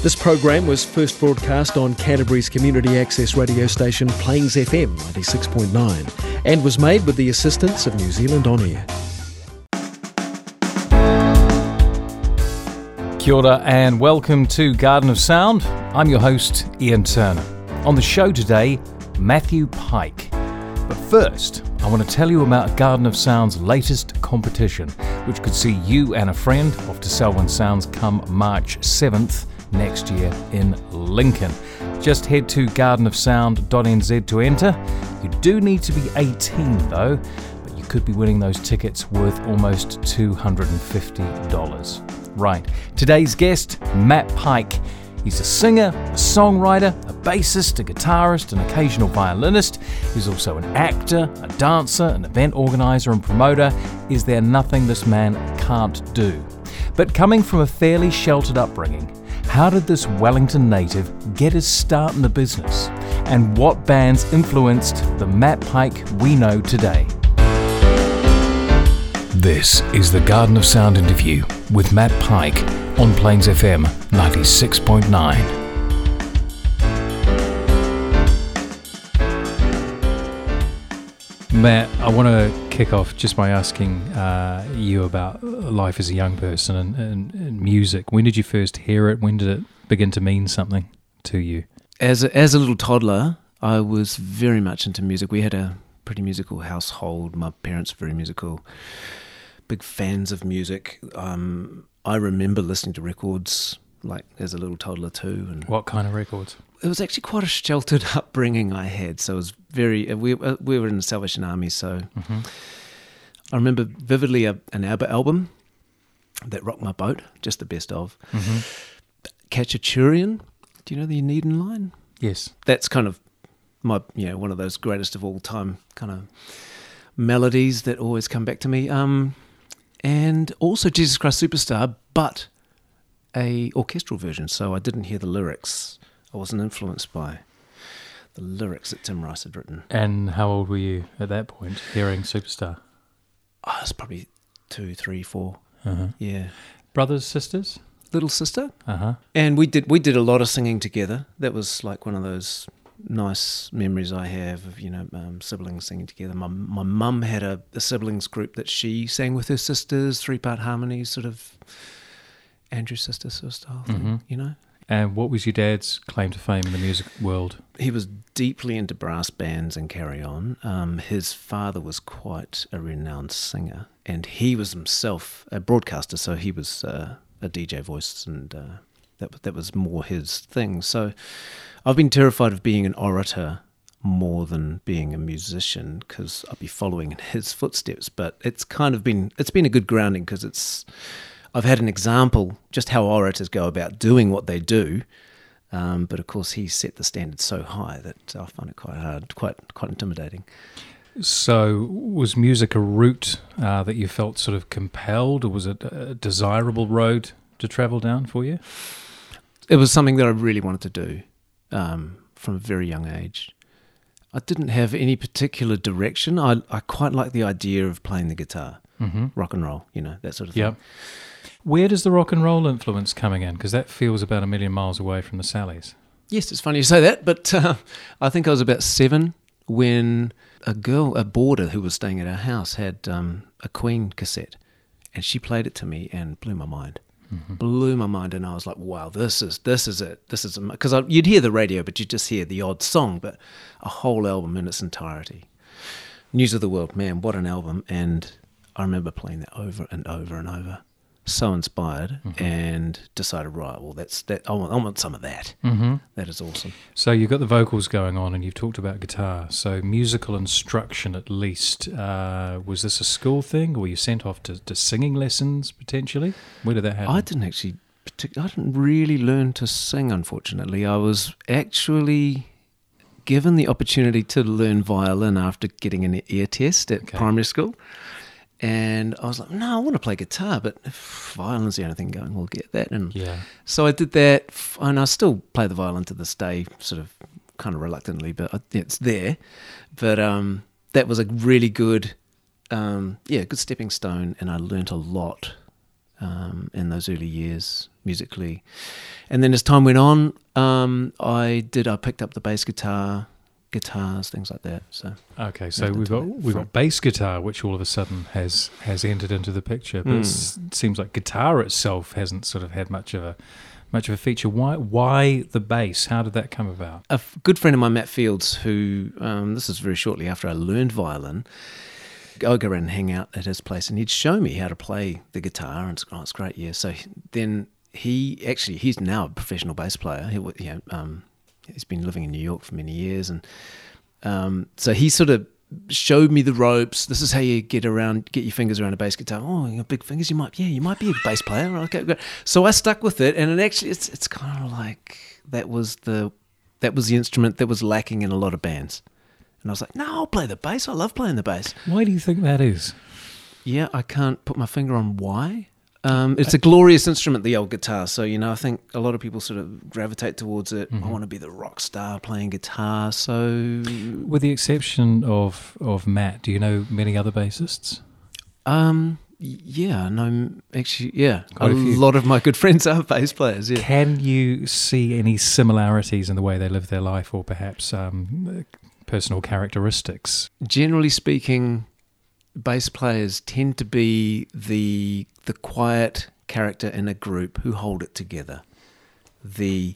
This program was first broadcast on Canterbury's community access radio station Plains FM 96.9 and was made with the assistance of New Zealand On Air. Kia ora and welcome to Garden of Sound. I'm your host, Ian Turner. On the show today, Matthew Pike. But first, I want to tell you about Garden of Sound's latest competition, which could see you and a friend off to Selwyn Sounds come March 7th next year in Lincoln. Just head to gardenofsound.nz to enter. You do need to be 18 though, but you could be winning those tickets worth almost $250. Right, today's guest, Matt Pike. He's a singer, a songwriter, a bassist, a guitarist, an occasional violinist. He's also an actor, a dancer, an event organizer, and promoter. Is there nothing this man can't do? But coming from a fairly sheltered upbringing, how did this Wellington native get his start in the business? And what bands influenced the Matt Pike we know today? This is the Garden of Sound interview with Matt Pike on Plains FM 96.9. Matt, I want to kick off just by asking uh, you about life as a young person and, and, and, music. When did you first hear it? When did it begin to mean something to you? As a, as a little toddler, I was very much into music. We had a pretty musical household. My parents were very musical, big fans of music. Um, I remember listening to records like as a little toddler too. And what kind of records? It was actually quite a sheltered upbringing I had. So it was very. Uh, we uh, we were in the Salvation Army, so mm-hmm. I remember vividly a, an ABBA album that rocked my boat. Just the best of. Mm-hmm. Khachaturian. Do you know the Onedin Line? Yes. That's kind of my you know one of those greatest of all time kind of melodies that always come back to me. Um, and also Jesus Christ Superstar, but a orchestral version, so I didn't hear the lyrics. I wasn't influenced by the lyrics that Tim Rice had written. And how old were you at that point, hearing Superstar? I was probably two, three, four. Uh-huh. Yeah. Brothers, sisters? Little sister. Uh huh. And we did we did a lot of singing together. That was like one of those nice memories I have of you know um, siblings singing together. My my mum had a, a, siblings group that she sang with her sisters, three part harmonies, sort of Andrews sister sort of style thing, mm-hmm. you know. And what was your dad's claim to fame in the music world? He was deeply into brass bands and carry on. Um, his father was quite a renowned singer, and he was himself a broadcaster, so he was uh, a DJ voice, and uh, that that was more his thing. So, I've been terrified of being an orator more than being a musician because I'll be following in his footsteps. But it's kind of been it's been a good grounding because it's I've had an example just how orators go about doing what they do. Um, but of course, he set the standard so high that I find it quite hard, quite quite intimidating. So, was music a route uh, that you felt sort of compelled, or was it a desirable road to travel down for you? It was something that I really wanted to do um, from a very young age. I didn't have any particular direction. I I quite like the idea of playing the guitar, mm-hmm. rock and roll, you know, that sort of thing. Yep. Where does the rock and roll influence coming in? Because that feels about a million miles away from the Sallies. Yes, it's funny you say that, but uh, I think I was about seven when a girl, a boarder who was staying at our house, had um, a Queen cassette, and she played it to me and blew my mind. Mm-hmm. Blew my mind, and I was like, "Wow, this is this is it. This is because you'd hear the radio, but you'd just hear the odd song, but a whole album in its entirety. News of the World, man, what an album! And I remember playing that over and over and over so inspired mm-hmm. and decided, right, well, that's that. I want, I want some of that. Mm-hmm. that is awesome. So you've got the vocals going on, and you've talked about guitar. So musical instruction, at least, uh, was this a school thing, or were you sent off to, to singing lessons potentially? Where did that happen? I didn't actually. I didn't really learn to sing, unfortunately. I was actually given the opportunity to learn violin after getting an ear test at okay. primary school. And I was like, no, I want to play guitar, but violin's the only thing going. We'll get that. And yeah. so I did that, and I still play the violin to this day, sort of kind of reluctantly, but it's there. But um, that was a really good, um, yeah, good stepping stone, and I learnt a lot um, in those early years musically. And then as time went on, um, I did I picked up the bass guitar, guitars, things like that. So Okay, so we've got we've got bass guitar, which all of a sudden has has entered into the picture. But Hmm. it seems like guitar itself hasn't sort of had much of a much of a feature. Why why the bass? How did that come about? a f- good friend of mine, Matt Fields, who um, this is very shortly after I learned violin. I go around and hang out at his place, and he'd show me how to play the guitar, and it's, oh, it's great, yeah. So then he actually he's now a professional bass player. He you know, um, he's been living in New York for many years, and um, so he sort of showed me the ropes. This is how you get around, get your fingers around a bass guitar. Oh, you got big fingers. You might, yeah, you might be a bass player. Okay, good. So I stuck with it, and it actually, it's it's kind of like that was the that was the instrument that was lacking in a lot of bands. And I was like, no, I'll play the bass. I love playing the bass. Why do you think that is? Yeah, I can't put my finger on why. Um, it's a glorious instrument, the old guitar. So you know, I think a lot of people sort of gravitate towards it. I want to be the rock star playing guitar. So With the exception of of Matt, do you know many other bassists? Um, yeah, no, actually, yeah, Quite a, a lot of my good friends are bass players. Yeah, Can you see any similarities in the way they live their life, or perhaps um, personal characteristics? generally speaking, bass players tend to be the the quiet character in a group who hold it together. The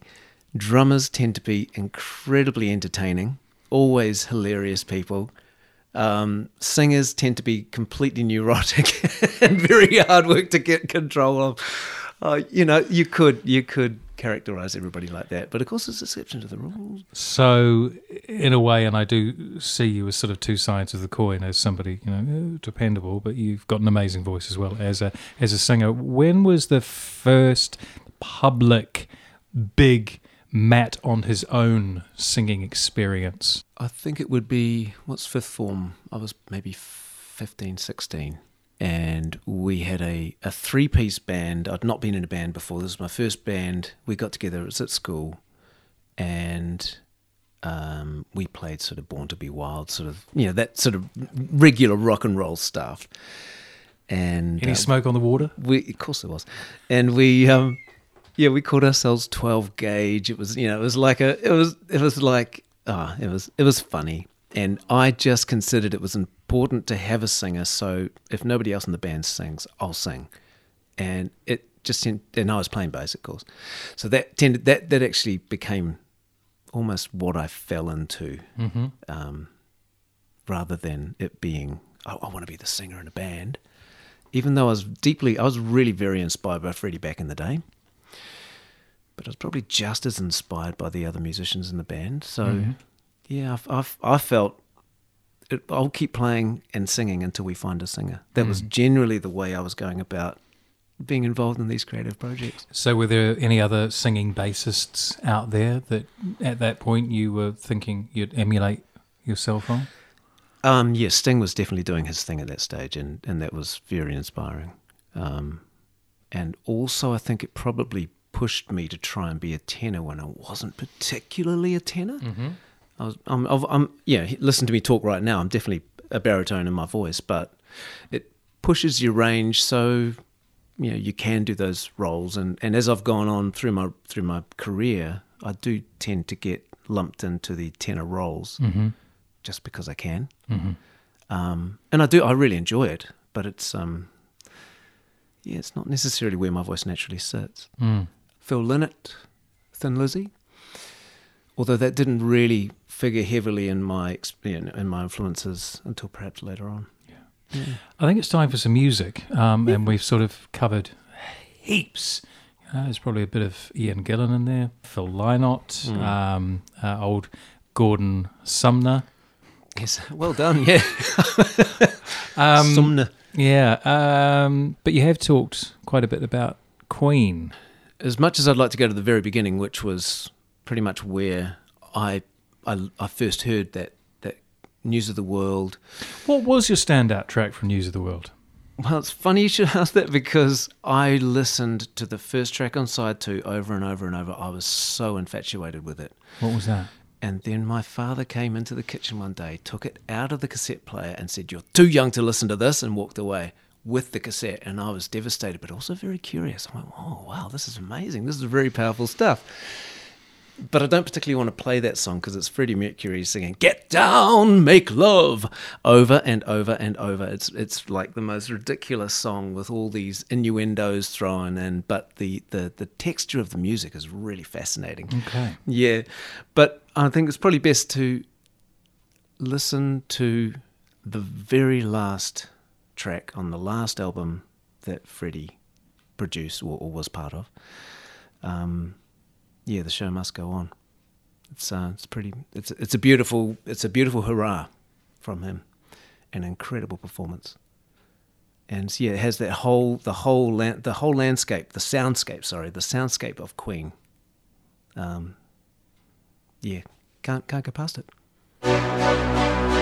drummers tend to be incredibly entertaining, always hilarious people. Um, singers tend to be completely neurotic and very hard work to get control of. Uh, you know, you could you could characterize everybody like that, but of course, it's there's exception to the rules. So, in a way, and I do see you as sort of two sides of the coin as somebody, you know, dependable, but you've got an amazing voice as well as a as a singer. When was the first public big Matt on his own singing experience? I think it would be what's fifth form? I was maybe 15, 16. And we had a, a three piece band. I'd not been in a band before. This was my first band. We got together, it was at school, and um, we played sort of Born to Be Wild, sort of, you know, that sort of regular rock and roll stuff. And Any uh, smoke on the water? we of course there was and we um yeah we called ourselves 12 gauge it was you know it was like a it was it was like ah it was it was funny and i just considered it was important to have a singer so if nobody else in the band sings i'll sing and it just and i was playing bass of course so that tended that that actually became almost what i fell into Mm-hmm. um, rather than it being oh, I want to be the singer in a band. Even though I was deeply, I was really very inspired by Freddie back in the day, but I was probably just as inspired by the other musicians in the band. So Mhm. Yeah, I, I, I felt it, I'll keep playing and singing until we find a singer. That was Mm. generally the way I was going about being involved in these creative projects. So, were there any other singing bassists out there that at that point you were thinking you'd emulate yourself on? Um, yeah, Sting was definitely doing his thing at that stage, and, and that was very inspiring. Um, and also, I think it probably pushed me to try and be a tenor when I wasn't particularly a tenor. Mm-hmm. I was, I'm, I'm, yeah, listen to me talk right now. I'm definitely a baritone in my voice, but it pushes your range so you know you can do those roles. And, and as I've gone on through my through my career, I do tend to get lumped into the tenor roles Mm-hmm. just because I can. Mm-hmm. Um, and I do, I really enjoy it, but it's, um, yeah, it's not necessarily where my voice naturally sits. Mm. Phil Lynott, Thin Lizzy, although that didn't really figure heavily in my ex- you know, in my influences until perhaps later on. Yeah. I think it's time for some music, um, and we've sort of covered heaps. Uh, there's probably a bit of Ian Gillan in there, Phil Lynott, Mm. um, uh, old Gordon Sumner. Yes, well done. Yeah, Um, Sumner. yeah, um, but you have talked quite a bit about Queen. As much as I'd like to go to the very beginning, which was pretty much where I I, I first heard that that news of the world. What was your standout track from News of the World? Well, it's funny you should ask that because I listened to the first track on side two over and over and over. I was so infatuated with it. What was that? And then my father came into the kitchen one day, took it out of the cassette player, and said, You're too young to listen to this, and walked away. with the cassette, and I was devastated, but also very curious. I went, "Oh wow, this is amazing! This is very powerful stuff." But I don't particularly want to play that song because it's Freddie Mercury singing "Get Down, Make Love" over and over and over. It's it's like the most ridiculous song with all these innuendos thrown in, but the the the texture of the music is really fascinating. Okay. Yeah, but I think it's probably best to listen to the very last track on the last album that Freddie produced or, or was part of. Um, yeah, the show must go on. It's uh, it's pretty. It's it's a beautiful it's a beautiful hurrah from him, an incredible performance. And yeah, it has that whole the whole land, the whole landscape, the soundscape. Sorry, the soundscape of Queen. Um, yeah, can't can't go past it.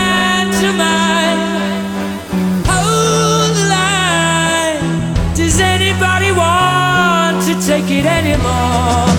Anymore?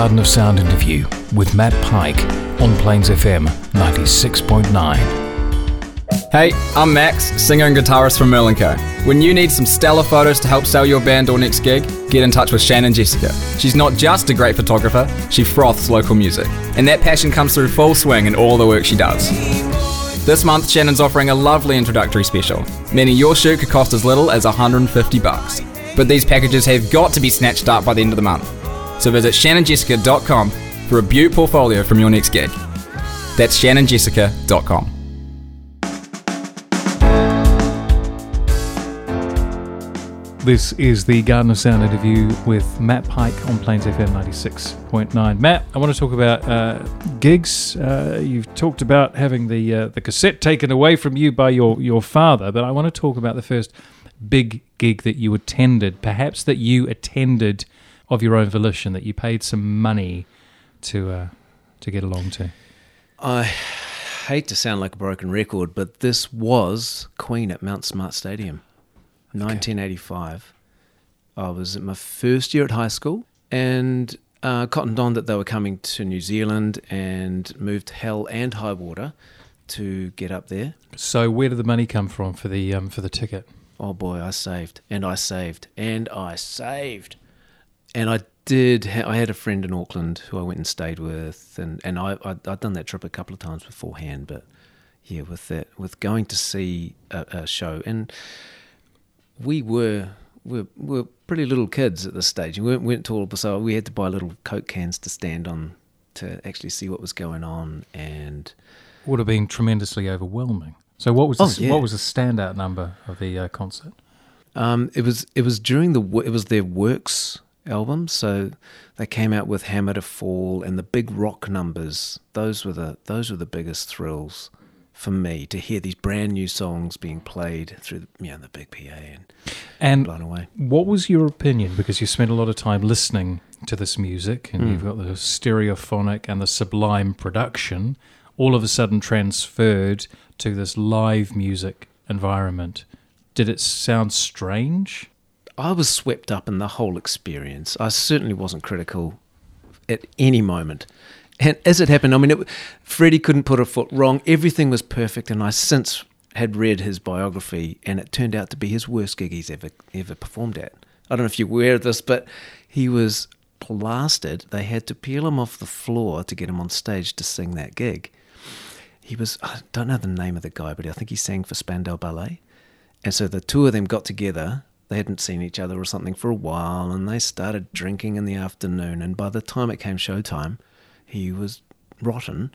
Garden of Sound interview with Matt Pike on Plains FM 96.9. Hey, I'm Max, singer and guitarist from Merlin Co. When you need some stellar photos to help sell your band or next gig, get in touch with Shannon Jessica. She's not just a great photographer, she froths local music. And that passion comes through full swing in all the work she does. This month, Shannon's offering a lovely introductory special, meaning your shoot could cost as little as 150 bucks. But these packages have got to be snatched up by the end of the month. So visit shannonjessica.com for a beaut portfolio from your next gig. That's shannonjessica.com. This is the Garden of Sound interview with Matt Pike on Plains FM 96.9. Matt, I want to talk about uh, gigs. Uh, you've talked about having the uh, the cassette taken away from you by your, your father, but I want to talk about the first big gig that you attended, perhaps that you attended of your own volition, that you paid some money to uh, to get along to. I hate to sound like a broken record, but this was Queen at Mount Smart Stadium, 1985. I was at my first year at high school and uh, cottoned on that they were coming to New Zealand and moved hell and high water to get up there. So, where did the money come from for the um, for the ticket? Oh boy, I saved and I saved and I saved. And I did. Ha- I had a friend in Auckland who I went and stayed with, and and I I'd, I'd done that trip a couple of times beforehand. But yeah, with that, with going to see a, a show, and we were we were pretty little kids at this stage. We weren't, weren't tall, so we had to buy little coke cans to stand on to actually see what was going on. And Would have been tremendously overwhelming. So, what was Oh, the, yeah. what was the standout number of the uh, concert? Um, it was it was during the it was their Works album, so they came out with Hammer to Fall and the big rock numbers. Those were the those were the biggest thrills for me to hear these brand new songs being played through the, you know, the big PA and And blown away. What was your opinion? Because you spent a lot of time listening to this music, and you've hmm. got the stereophonic and the sublime production, all of a sudden transferred to this live music environment. Did it sound strange? I was swept up in the whole experience. I certainly wasn't critical at any moment. And as it happened, I mean, it, Freddie couldn't put a foot wrong. Everything was perfect. And I since had read his biography, and it turned out to be his worst gig he's ever ever performed at. I don't know if you're aware of this, but he was plastered. They had to peel him off the floor to get him on stage to sing that gig. He was, I don't know the name of the guy, but I think he sang for Spandau Ballet. And so the two of them got together. They hadn't seen each other or something for a while, and they started drinking in the afternoon. And by the time it came showtime, he was rotten.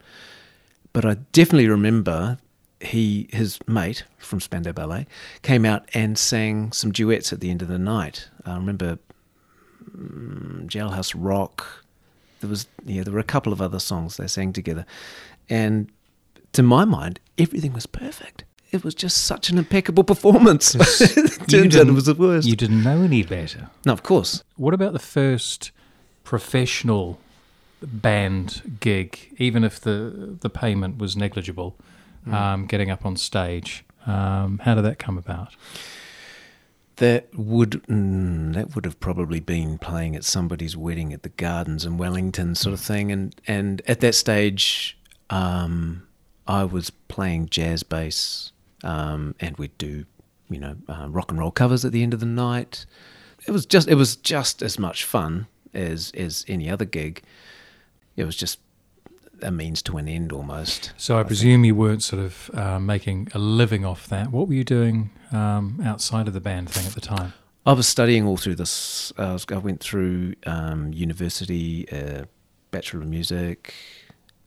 But I definitely remember he, his mate from Spandau Ballet, came out and sang some duets at the end of the night. I remember mm, Jailhouse Rock. There was yeah, there were a couple of other songs they sang together, and to my mind, everything was perfect. It was just such an impeccable performance. turns out it didn't- was the worst. You didn't know any better. no, of course. What about the first professional band gig, even if the the payment was negligible, um, getting up on stage? Um, how did that come about? That would mm, that would have probably been playing at somebody's wedding at the Gardens in Wellington, sort of thing. And and at that stage, um, I was playing jazz bass, um, and we'd do, you know, uh, rock and roll covers at the end of the night. It was just it was just as much fun as as any other gig. It was just a means to an end almost. So I, presume you weren't sort of uh, making a living off that. What were you doing um, outside of the band thing at the time? I was studying all through this. I, was, I went through um, university, uh, Bachelor of Music,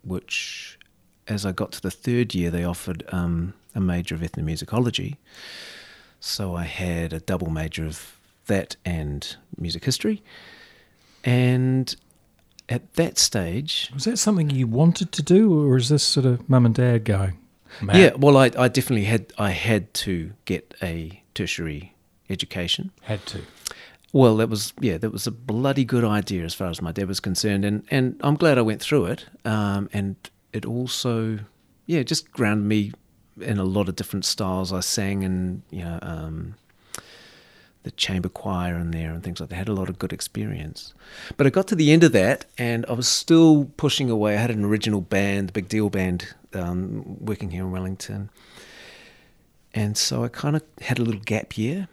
which, as I got to the third year, they offered um, a major of ethnomusicology. So I had a double major of that and music history. And at that stage, Was that something you wanted to do, or is this sort of mum and dad going? Matt, yeah, well, I, I definitely had I had to get a tertiary education. had to. Well, that was yeah, that was a bloody good idea as far as my dad was concerned, and and I'm glad I went through it. Um, and it also, yeah, just grounded me in a lot of different styles. I sang in you know um, the chamber choir in there and things like that. I had a lot of good experience. But I got to the end of that and I was still pushing away. I had an original band, the Big Deal Band, um, working here in Wellington. And so I kind of had a little gap year.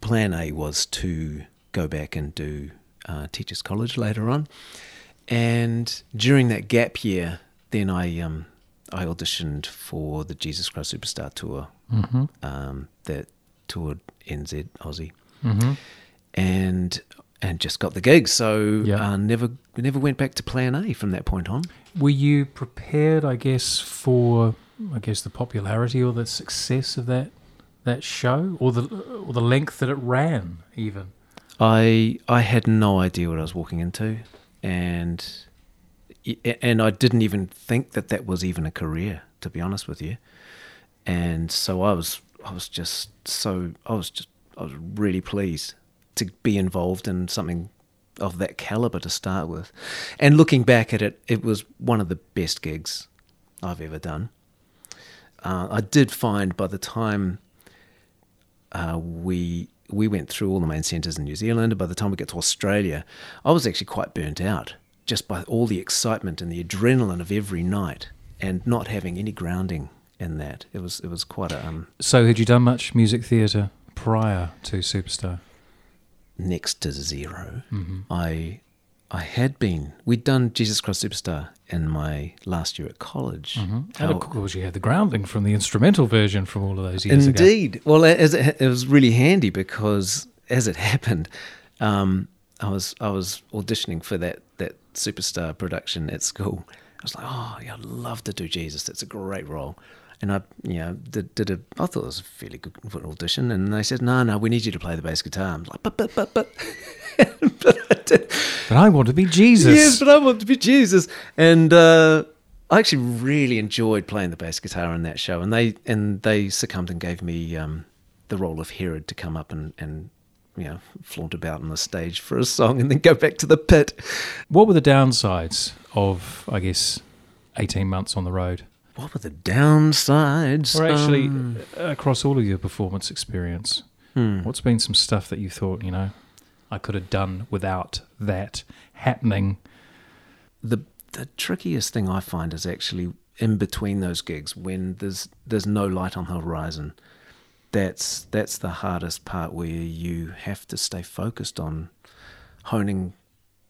Plan A was to go back and do uh, Teachers College later on. And during that gap year, then I um, I auditioned for the Jesus Christ Superstar tour Mm-hmm. um, that toured NZ Aussie, Mm-hmm. and and just got the gig. So Yeah. uh, never never went back to Plan A from that point on. Were you prepared, I guess, for I guess the popularity or the success of that that show, or the or the length that it ran, even? I I had no idea what I was walking into, and and I didn't even think that that was even a career, to be honest with you. And so I was I was just so I was just I was really pleased to be involved in something of that caliber to start with. And looking back at it, it was one of the best gigs I've ever done. Uh, I did find by the time uh, we we went through all the main centres in New Zealand, and by the time we got to Australia, I was actually quite burnt out just by all the excitement and the adrenaline of every night, and not having any grounding in that. It was it was quite a um, So, had you done much music theatre prior to Superstar? next to 0 Mm-hmm. I I had been we'd done Jesus Christ Superstar in my last year at college. Mm-hmm. And of course, you had the grounding from the instrumental version from all of those years ago. Indeed. Well, as it, it was really handy because as it happened, um, I was I was auditioning for that superstar production at school. I was like, oh, yeah, I'd love to do Jesus. That's a great role. And I, you know, did, did a. I thought it was a fairly good good audition. And they said, no, no, we need you to play the bass guitar. I'm like, but, but, but, but. but I did. But I want to be Jesus. Yes, but I want to be Jesus. And uh, I actually really enjoyed playing the bass guitar in that show. And they and they succumbed and gave me um, the role of Herod to come up and, and you know flaunt about on the stage for a song and then go back to the pit. What were the downsides of, I guess, 18 months on the road? What were the downsides? Or actually, Um, across all of your performance experience, hmm. what's been some stuff that you thought, you know, I could have done without that happening? the the trickiest thing I find is actually in between those gigs when there's there's no light on the horizon. That's that's the hardest part where you have to stay focused on honing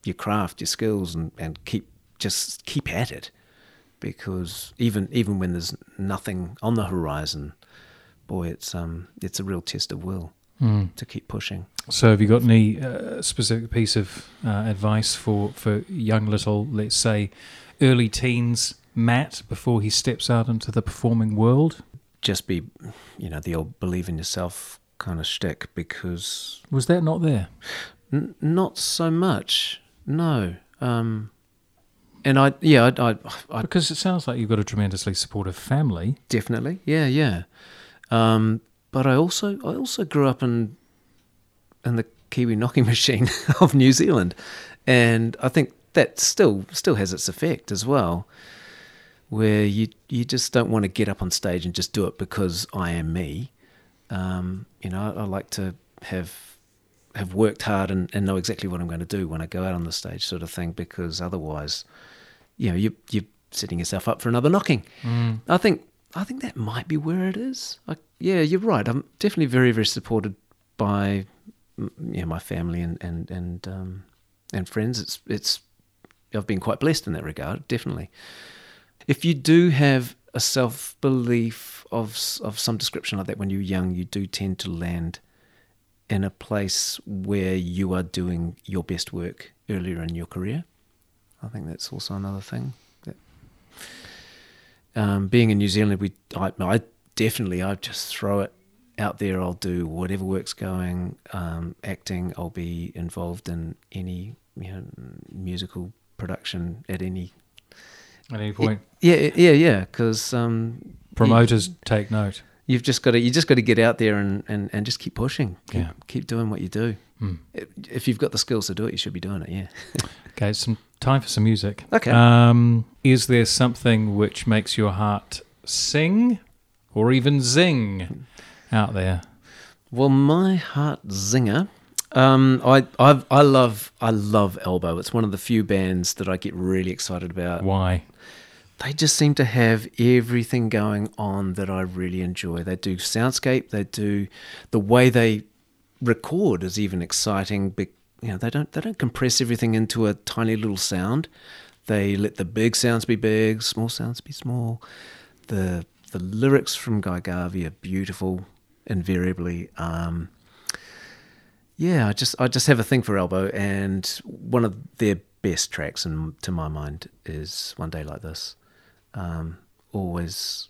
your craft, your skills, and, and keep just keep at it. Because even even when there's nothing on the horizon, boy, it's um it's a real test of will to keep pushing. So, have you got any uh, specific piece of uh, advice for, for young little, let's say, early teens Matt before he steps out into the performing world? Just be, you know, the old believe in yourself kind of shtick. Because Was that not there? N- not so much. No. Um, and I, yeah, I, I, I Because it sounds like you've got a tremendously supportive family. definitely, yeah, yeah. Um, but I also, I also grew up in, in the Kiwi knocking machine of New Zealand, and I think that still, still has its effect as well. Where you, you just don't want to get up on stage and just do it because I am me. Um, you know, I, I like to have have worked hard and, and know exactly what I'm going to do when I go out on the stage, sort of thing. Because otherwise, you know, you you're setting yourself up for another knocking. I think I think that might be where it is. I, yeah, you're right. I'm definitely very very supported by mm, you know, my family and and and um, and friends. It's it's I've been quite blessed in that regard. Definitely. If you do have a self belief of of some description like that when you're young, you do tend to land in a place where you are doing your best work earlier in your career. I think that's also another thing. That um, being in New Zealand, we I, I definitely I just throw it out there. I'll do whatever work's going. Um, acting, I'll be involved in any you know musical production at any. At any point, Yeah, yeah, yeah. Because um, promoters take note. you've just got to you just got to get out there and, and, and just keep pushing. Keep, Yeah. keep doing what you do. Hmm. If you've got the skills to do it, you should be doing it. Yeah. Okay, some time for some music. Okay. Um, is there something which makes your heart sing or even zing out there? Well, my heart zinger. Um, I I've, I love I love Elbow. It's one of the few bands that I get really excited about. Why? They just seem to have everything going on that I really enjoy. They do soundscape. They do the way they record is even exciting. You know, they don't they don't compress everything into a tiny little sound. They let the big sounds be big, small sounds be small. The the lyrics from Guy Garvey are beautiful, invariably. Um, yeah, I just I just have a thing for Elbow, and one of their best tracks, and to my mind, is "One Day Like This." Um, always,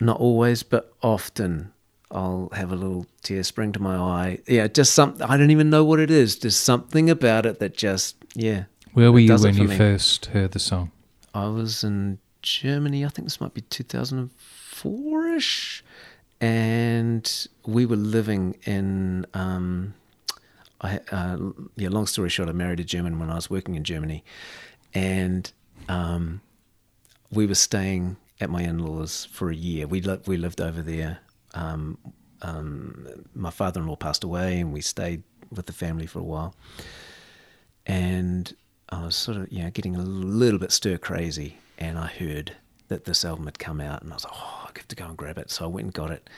not always, but often, I'll have a little tear spring to my eye. Yeah, just something I don't even know what it is. There's something about it that just yeah. Where were you when you me. first heard the song? I was in Germany. I think this might be 2004 ish. And we were living in, um, I, uh, yeah, long story short, I married a German when I was working in Germany. And um, we were staying at my in laws for a year. We, li- we lived over there. Um, um, my father in law passed away, and we stayed with the family for a while and I was sort of you know getting a little bit stir crazy, and I heard that this album had come out, and I was like, oh, I have to go and grab it. So I went and got it,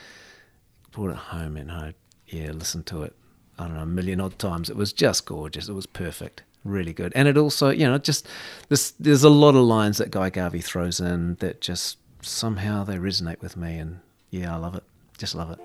brought it home, and I yeah listened to it. I don't know a million odd times. It was just gorgeous. It was perfect, really good, and it also you know just this there's a lot of lines that Guy Garvey throws in that just somehow they resonate with me, and yeah, I love it. Just love it.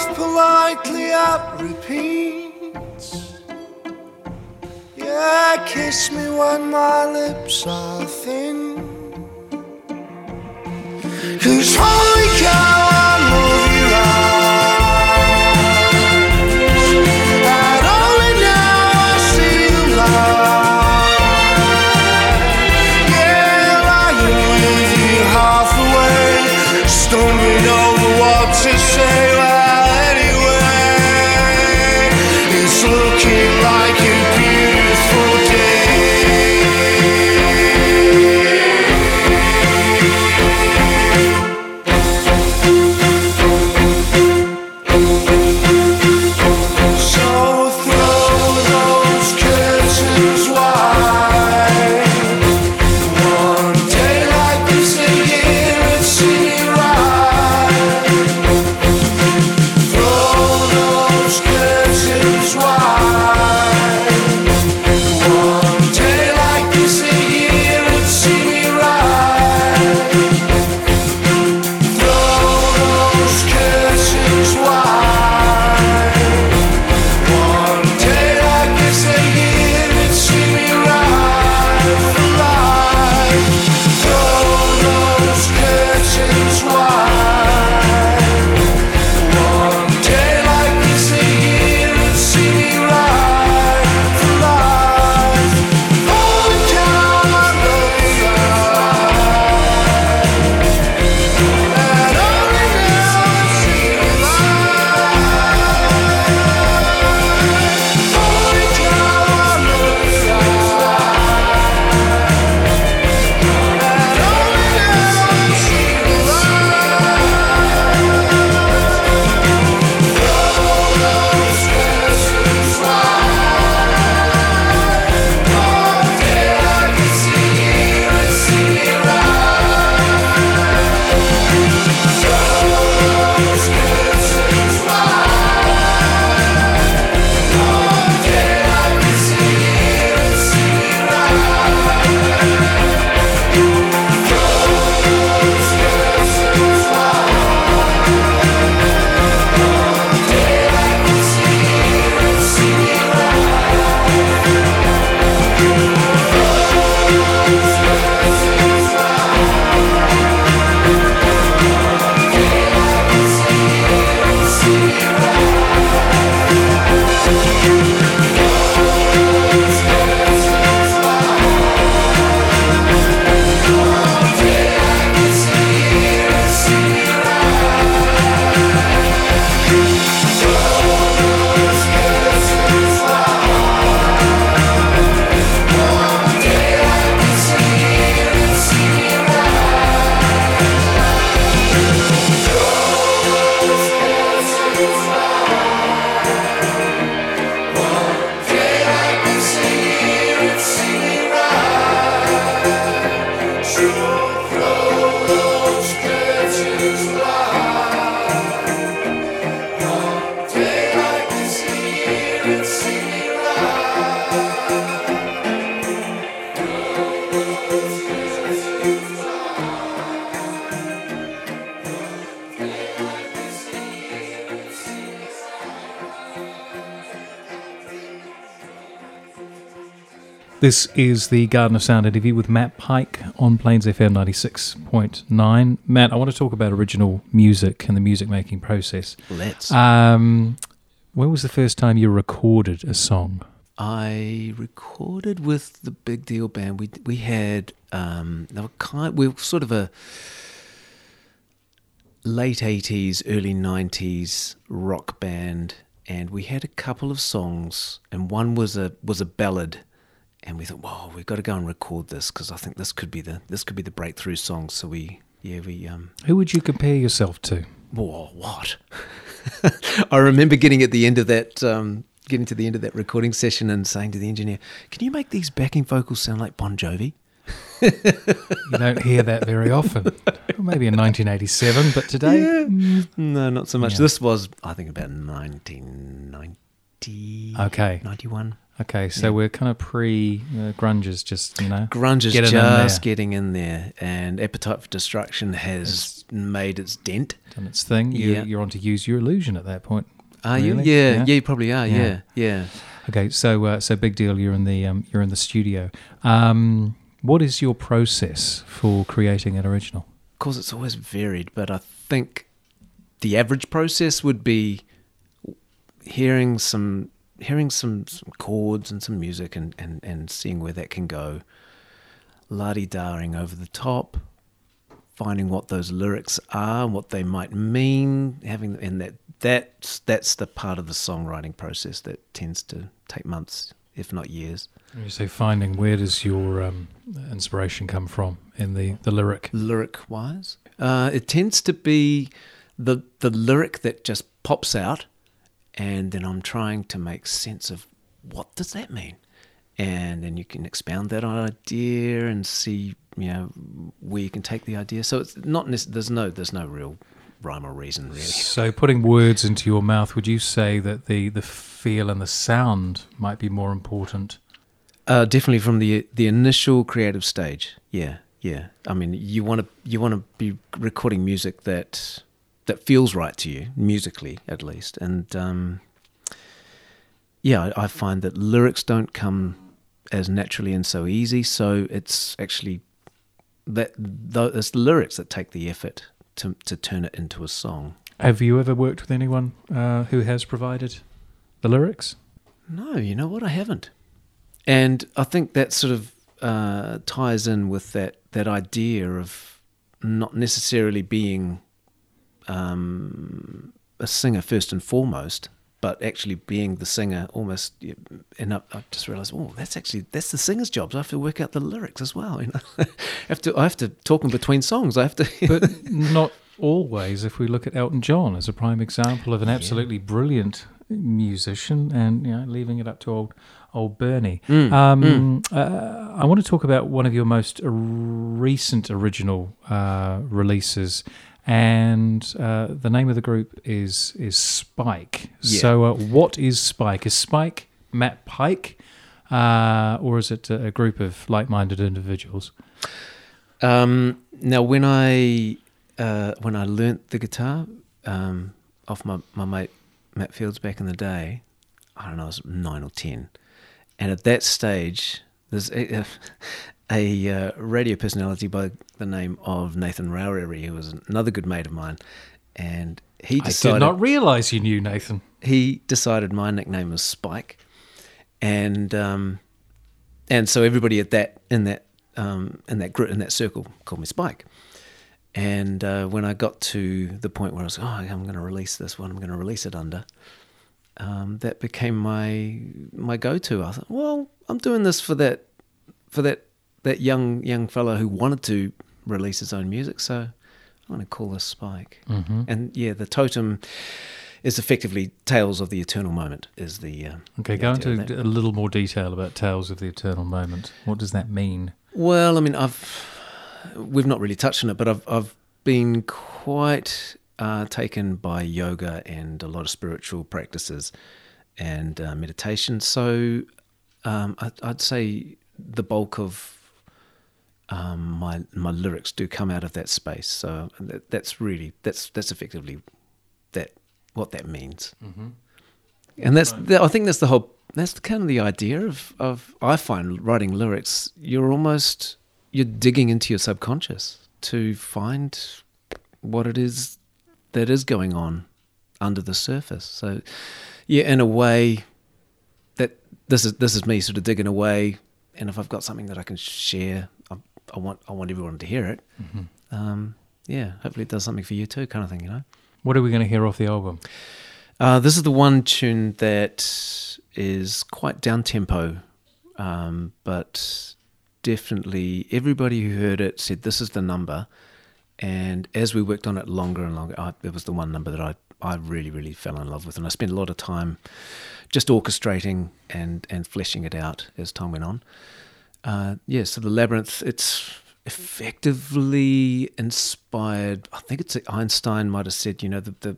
Laugh politely at repeats. Yeah, kiss me when my lips are thin. Cause holy cow, Oh, This is the Garden of Sound interview with Matt Pike on Plains FM 96.9. Matt, I want to talk about original music and the music making process. Let's. Um, when was the first time you recorded a song? I recorded with the Big Deal Band. We we had um, they were kind. We were sort of a late eighties, early nineties rock band, and we had a couple of songs, and one was a was a ballad, and we thought, whoa, we've got to go and record this because I think this could be the this could be the breakthrough song. So we yeah we um Who would you compare yourself to? Whoa, what? I remember getting at the end of that, um, getting to the end of that recording session and saying to the engineer, "Can you make these backing vocals sound like Bon Jovi?" You don't hear that very often. Well, maybe in 1987, but today. No, not so much. Yeah. This was, I think, about 1990. Okay. 91. Okay, so Yeah. we're kind of pre uh, is just, you know. Grunge is Get it in just there. getting in there, and Appetite for Destruction has made its dent. done its thing. You, Yeah. You're on to use your illusion at that point. Are Really? you? Yeah, Yeah. yeah, you probably are. Yeah. Yeah, yeah. Okay, so uh, so big deal. You're in the um, you're in the studio. Um, what is your process for creating an original? Of course, it's always varied, but I think the average process would be hearing some hearing some, some chords and some music and, and, and seeing where that can go. La-di daring over the top, finding what those lyrics are, what they might mean, having and that that's that's the part of the songwriting process that tends to take months, if not years. You say finding, where does your um, inspiration come from in the, the lyric? lyric wise. Uh, it tends to be the the lyric that just pops out, and then I'm trying to make sense of what does that mean, and then you can expound that idea and see you know where you can take the idea. So it's not there's no there's no real rhyme or reason really. So putting words into your mouth, would you say that the, the feel and the sound might be more important? Uh, definitely from the the initial creative stage. Yeah, yeah. I mean, you want to you want to be recording music that that feels right to you musically, at least. And um, yeah, I, I find that lyrics don't come as naturally and so easy. So it's actually that th- it's the lyrics that take the effort to to turn it into a song. Have you ever worked with anyone uh, who has provided the lyrics? No, you know what? I haven't. And I think that sort of uh, ties in with that, that idea of not necessarily being um, a singer first and foremost, but actually being the singer almost. And I, I just realised, oh, that's actually that's the singer's job. So I have to work out the lyrics as well. You know, I have to I have to talk in between songs. I have to. But not always. If we look at Elton John as a prime example of an absolutely brilliant musician, and you know, leaving it up to old old Bernie. Mm, um, Uh, I want to talk about one of your most recent original uh, releases. And uh, the name of the group is is Spike. Yeah. So, uh, what is Spike? Is Spike Matt Pike, uh, or is it a, group of like-minded individuals? Um, now, when I uh, when I learnt the guitar um, off my, my mate Matt Fields back in the day, I don't know, I was nine or ten, and at that stage, there's a, uh, radio personality by the name of Nathan Rowry, who was another good mate of mine, and he decided. I did not realise you knew Nathan. he decided my nickname was Spike, and um, and so everybody at that in that um, in that group in that circle called me Spike. And uh, when I got to the point where I was, oh, I'm going to release this one, I'm going to release it under. Um, that became my my go-to. I thought, well, I'm doing this for that for that that young young fellow who wanted to release his own music, so I'm going to call this Spike. Mm-hmm. And yeah, the totem is effectively Tales of the Eternal Moment. Is the uh, Okay, the go into a little more detail about Tales of the Eternal Moment. What does that mean? Well, I mean, I've we've not really touched on it, but I've I've been quite uh, taken by yoga and a lot of spiritual practices and uh, meditation. So um, I, I'd say the bulk of um, my my lyrics do come out of that space. So that, that's really that's that's effectively that what that means. And that's that, I think that's the whole that's kind of the idea of of I find writing lyrics. You're almost you're digging into your subconscious to find what it is that is going on under the surface. So yeah, in a way that this is this is me sort of digging away, and if I've got something that I can share, I, want I want everyone to hear it. Um, yeah, hopefully it does something for you too, kind of thing, you know. What are we going to hear off the album? Uh, this is the one tune that is quite down tempo, um, but definitely everybody who heard it said this is the number. And as we worked on it longer and longer, I, it was the one number that I, I really, really fell in love with. And I spent a lot of time just orchestrating and, and fleshing it out as time went on. Uh, yeah, so the labyrinth, it's effectively inspired. I think it's Einstein might have said, you know, the, the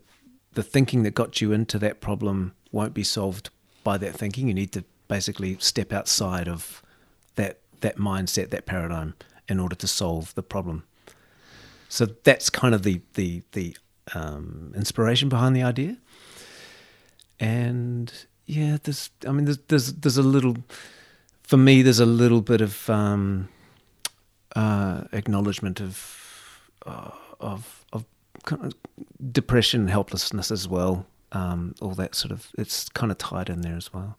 the thinking that got you into that problem won't be solved by that thinking. You need to basically step outside of that that mindset, that paradigm, in order to solve the problem. So that's kind of the the the um, inspiration behind the idea. And yeah, there's I mean there's there's there's a little for me there's a little bit of um, uh, acknowledgement of uh, of of kind of depression, helplessness as well. Um, all that sort of it's kind of tied in there as well.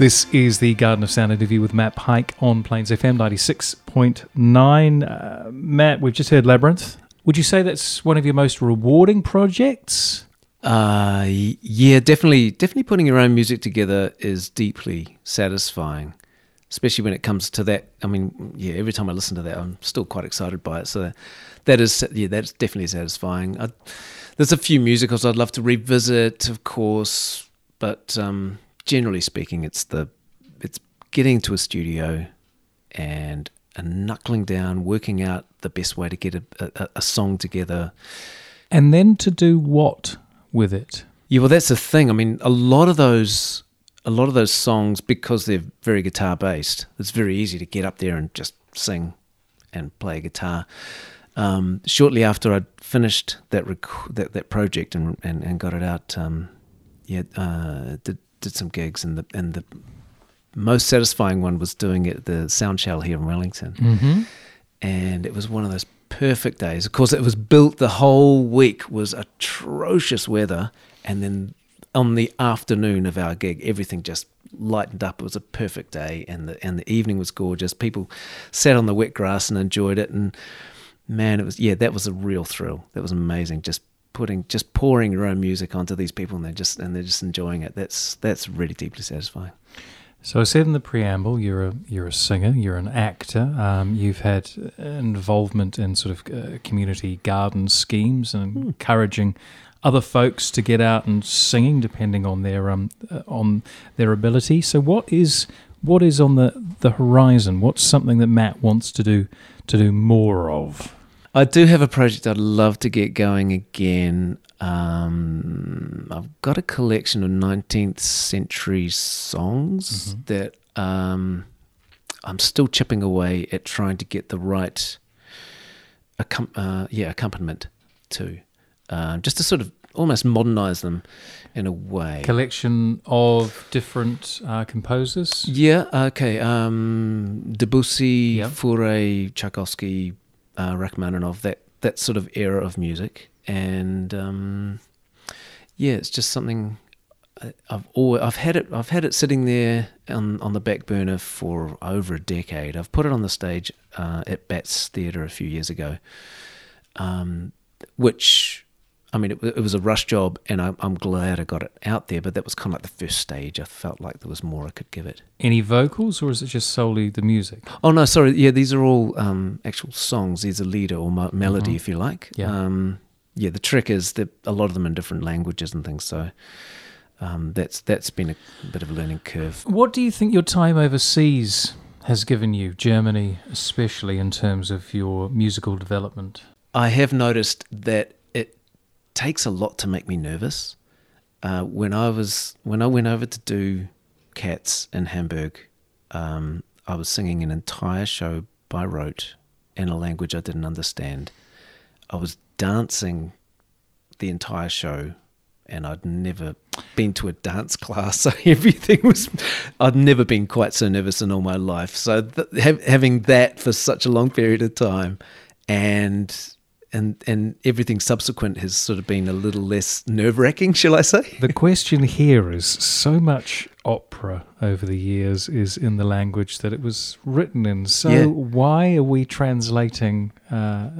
This is the Garden of Sound interview with Matt Pike on Plains FM 96.9. Uh, Matt, we've just heard Labyrinth. Would you say that's one of your most rewarding projects? Uh, yeah, definitely. Definitely putting your own music together is deeply satisfying, especially when it comes to that. I mean, yeah, every time I listen to that, I'm still quite excited by it. So that is, yeah, that's definitely satisfying. I, there's a few musicals I'd love to revisit, of course, but um, generally speaking, it's the it's getting to a studio and and knuckling down, working out the best way to get a, a, a song together. And then to do what with it? Yeah, well, that's the thing. I mean, a lot of those, a lot of those songs, because they're very guitar based, it's very easy to get up there and just sing and play guitar. Um, shortly after I'd finished that rec- that, that project and, and, and got it out, um, yeah, uh, did did some gigs and the and the most satisfying one was doing it at the Sound Shell here in Wellington, Mm-hmm. and it was one of those perfect days. Of course, it was built the whole week was atrocious weather, and then on the afternoon of our gig, everything just lightened up. It was a perfect day, and the and the evening was gorgeous. People sat on the wet grass and enjoyed it, and man, it was yeah, that was a real thrill. That was amazing. Just putting just pouring your own music onto these people, and they're just and they're just enjoying it. That's that's really deeply satisfying. So I said in the preamble, you're a you're a singer, you're an actor. Um, you've had involvement in sort of uh, community garden schemes and encouraging other folks to get out and singing, depending on their um uh, on their ability. So what is what is on the the horizon? What's something that Matt wants to do to do more of? I do have a project I'd love to get going again. Um, I've got a collection of 19th century songs that um, I'm still chipping away at trying to get the right accom- uh, yeah, accompaniment to, uh, just to sort of almost modernize them in a way. Collection of different uh, composers. Yeah, okay. Um, Debussy, Yep. Fauré, Tchaikovsky, uh, Rachmaninoff, that, that sort of era of music. And um, yeah, it's just something I- I've always, I've had it I've had it sitting there on on the back burner for over a decade. I've put it on the stage uh, at Bats Theatre a few years ago, um, which I mean it, it was a rush job, and I, I'm glad I got it out there. But that was kind of like the first stage. I felt like there was more I could give it. Any vocals, or is it just solely the music? Oh no, sorry. Yeah, these are all um, actual songs. These are lieder or mo- melody, Mhm. if you like. Yeah. Um, yeah. The trick is that a lot of them in different languages and things. So um, that's that's been a bit of a learning curve. What do you think your time overseas has given you, Germany especially, in terms of your musical development? I have noticed that takes a lot to make me nervous. Uh, when I was when I went over to do Cats in Hamburg, um, I was singing an entire show by rote in a language I didn't understand. I was dancing the entire show, and I'd never been to a dance class, so everything was. I'd never been quite so nervous in all my life. So th- ha- having that for such a long period of time, and and and everything subsequent has sort of been a little less nerve wracking, shall I say? The question here is so much opera over the years is in the language that it was written in. So Yeah. why are we translating uh,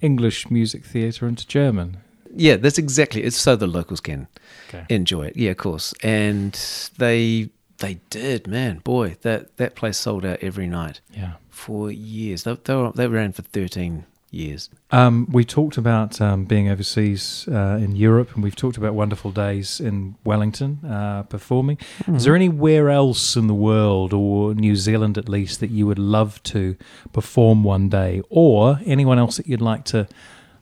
English music theatre into German? Yeah, that's exactly. It's so the locals can Okay. enjoy it. Yeah, of course. And they they did, man, boy, that that place sold out every night Yeah. for years. They they, were, they ran for thirteen years. Um, we talked about um, being overseas uh, in Europe, and we've talked about wonderful days in Wellington uh, performing. Is there anywhere else in the world, or New Zealand at least, that you would love to perform one day, or anyone else that you'd like to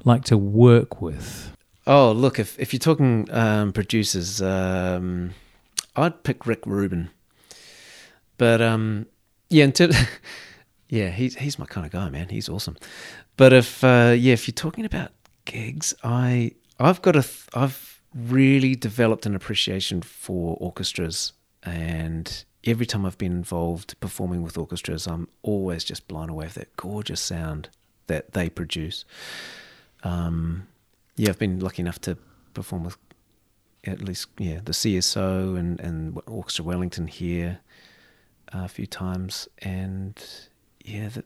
like to work with? Oh, look, if if you're talking um, producers, um, I'd pick Rick Rubin. But um, yeah, in terms, yeah, he's he's my kind of guy, man. He's awesome. But if uh, yeah, if you're talking about gigs, I I've got a th- I've really developed an appreciation for orchestras, and every time I've been involved performing with orchestras, I'm always just blown away with that gorgeous sound that they produce. Um, yeah, I've been lucky enough to perform with at least yeah the CSO and and Orchestra Wellington here a few times, and yeah, that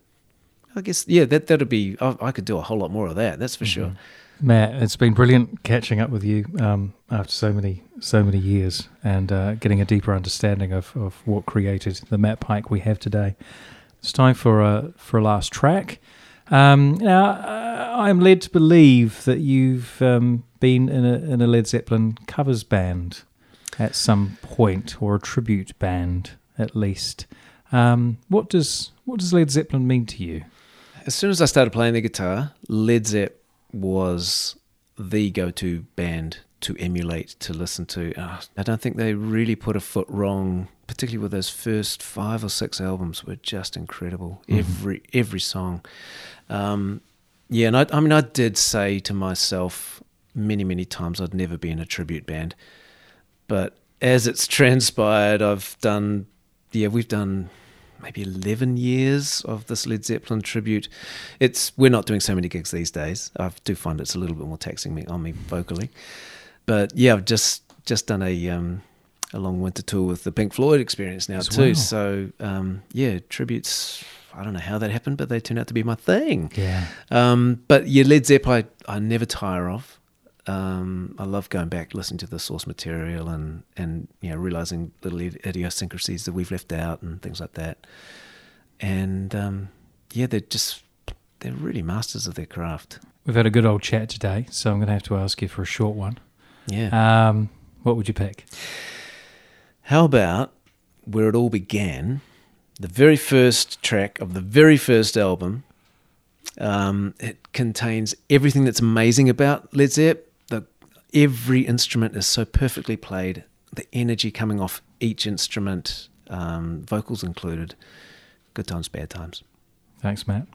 I guess yeah that that'd be I, I could do a whole lot more of that. That's for sure. Matt, it's been brilliant catching up with you um, after so many so many years and uh, getting a deeper understanding of, of what created the Matt Pike we have today. It's time for a for a last track. Um, now, uh, I'm led to believe that you've um, been in a, in a Led Zeppelin covers band at some point, or a tribute band at least. Um, what does what does Led Zeppelin mean to you? As soon as I started playing the guitar, Led Zepp was the go-to band to emulate, to listen to. Uh, I don't think they really put a foot wrong, particularly with those first five or six albums were just incredible. Every every song. Um, yeah, and I, I mean, I did say to myself many, many times I'd never be in a tribute band, but as it's transpired, I've done. Yeah, we've done maybe 11 years of this Led Zeppelin tribute. It's we're not doing so many gigs these days. I do find it's a little bit more taxing me on me vocally. But yeah, I've just just done a um, a long winter tour with the Pink Floyd experience now As too. well. So um, yeah, tributes. I don't know how that happened, but they turned out to be my thing. Yeah. Um, but yeah, Led Zepp, I, I never tire of. Um, I love going back, listening to the source material, and and you know realizing little id- idiosyncrasies that we've left out and things like that. And um, yeah, they're just they're really masters of their craft. We've had a good old chat today, so I'm going to have to ask you for a short one. Yeah. Um, what would you pick? How about where it all began? The very first track of the very first album. Um, it contains everything that's amazing about Led Zepp. Every instrument is so perfectly played. The energy coming off each instrument, um, vocals included. Good times, bad times. Thanks, Matt.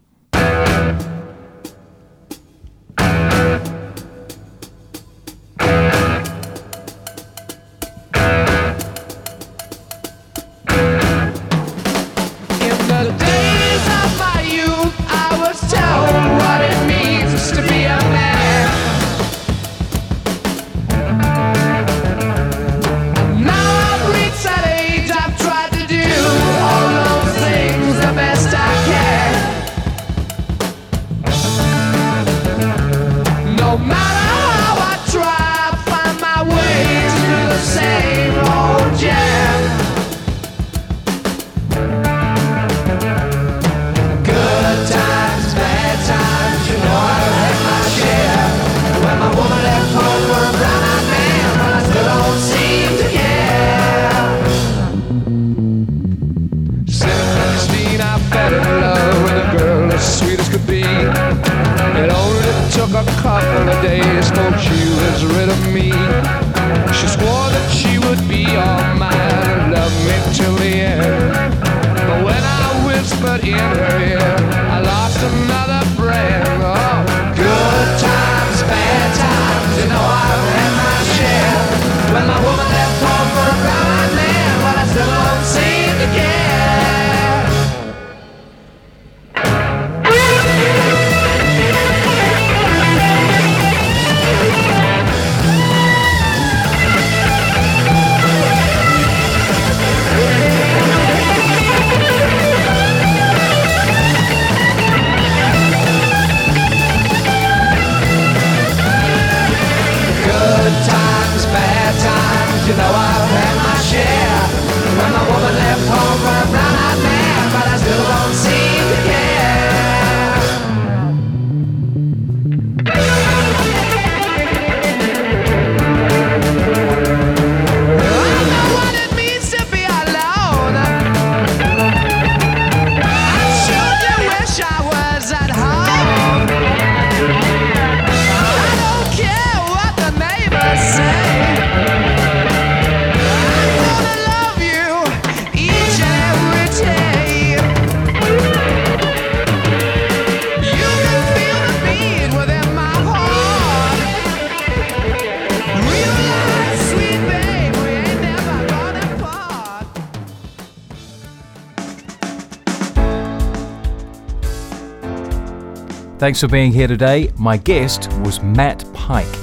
Thanks for being here today. My guest was Matt Pike.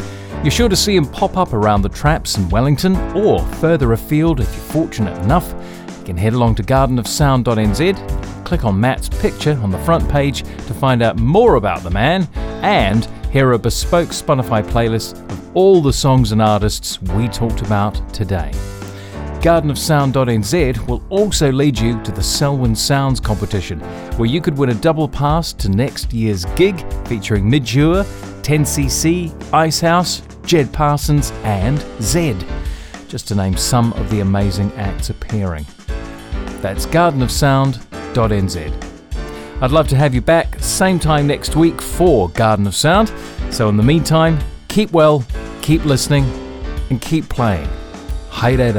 You're sure to see him pop up around the traps in Wellington or further afield if you're fortunate enough. You can head along to gardenofsound.nz, click on Matt's picture on the front page to find out more about the man and hear a bespoke Spotify playlist of all the songs and artists we talked about today. GardenofSound.nz will also lead you to the Selwyn Sounds competition, where you could win a double pass to next year's gig featuring Midge Ure, 10cc, Icehouse, Jed Parsons, and Zed, just to name some of the amazing acts appearing. That's gardenofsound.nz. I'd love to have you back same time next week for Garden of Sound. So, in the meantime, keep well, keep listening, and keep playing. Haere